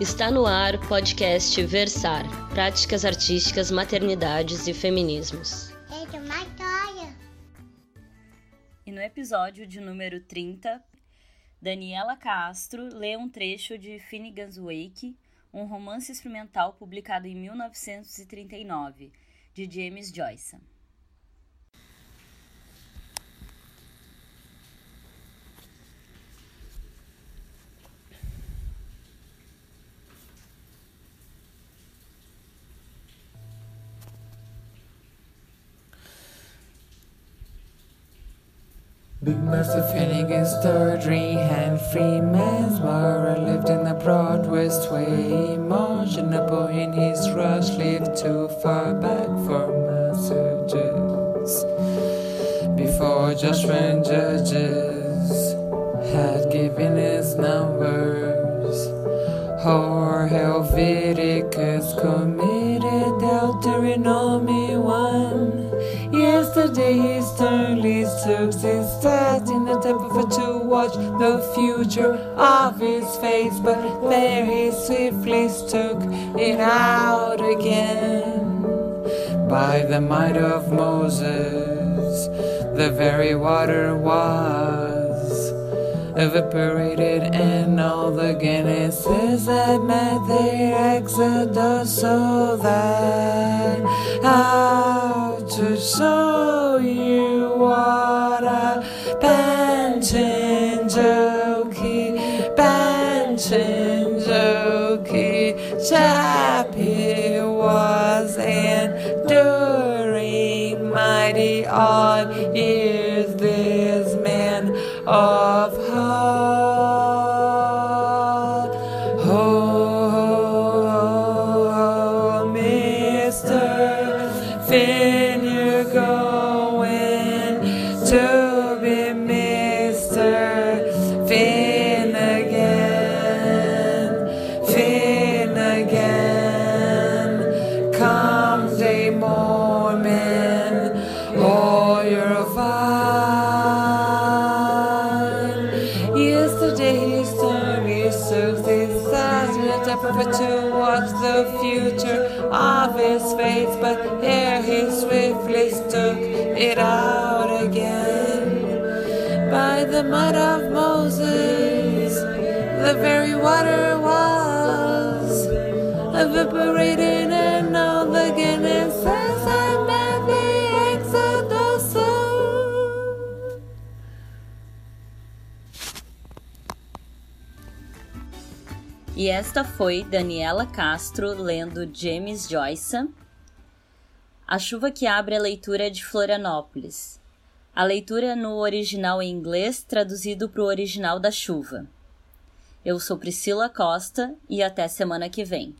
Está no ar o podcast Versar Práticas Artísticas, Maternidades e Feminismos. E no episódio de número 30, Daniela Castro lê um trecho de Finnegan's Wake, um romance experimental publicado em 1939, de James Joyce. Big massive Finnegan's sturdy hand free man's Mara lived in the broad west way. Imaginable in his rush lived too far back for messages. Before judgment judges had given his numbers. Or Helviticus committed Yesterday took his stand in the temple to watch the future of his face, but there he swiftly took it out again. By the might of Moses, the very water was evaporated, and all the Genesis had met their exodus, so that how to show Bantinjoki, pentschanjeuchy chap he was, mighty on is this man of heart. Ho, ho, ho, Mr. Finn, you're going to oh, you're fine. Yesterday he story his eyes in a to watch the future of his but here he swiftly took it out again. By the might of Moses, the very water was evaporated, E esta foi Daniela Castro lendo James Joyce. A chuva que abre a leitura de Florianópolis. A leitura no original em inglês, traduzido para o original da chuva. Eu sou Priscila Costa e até semana que vem.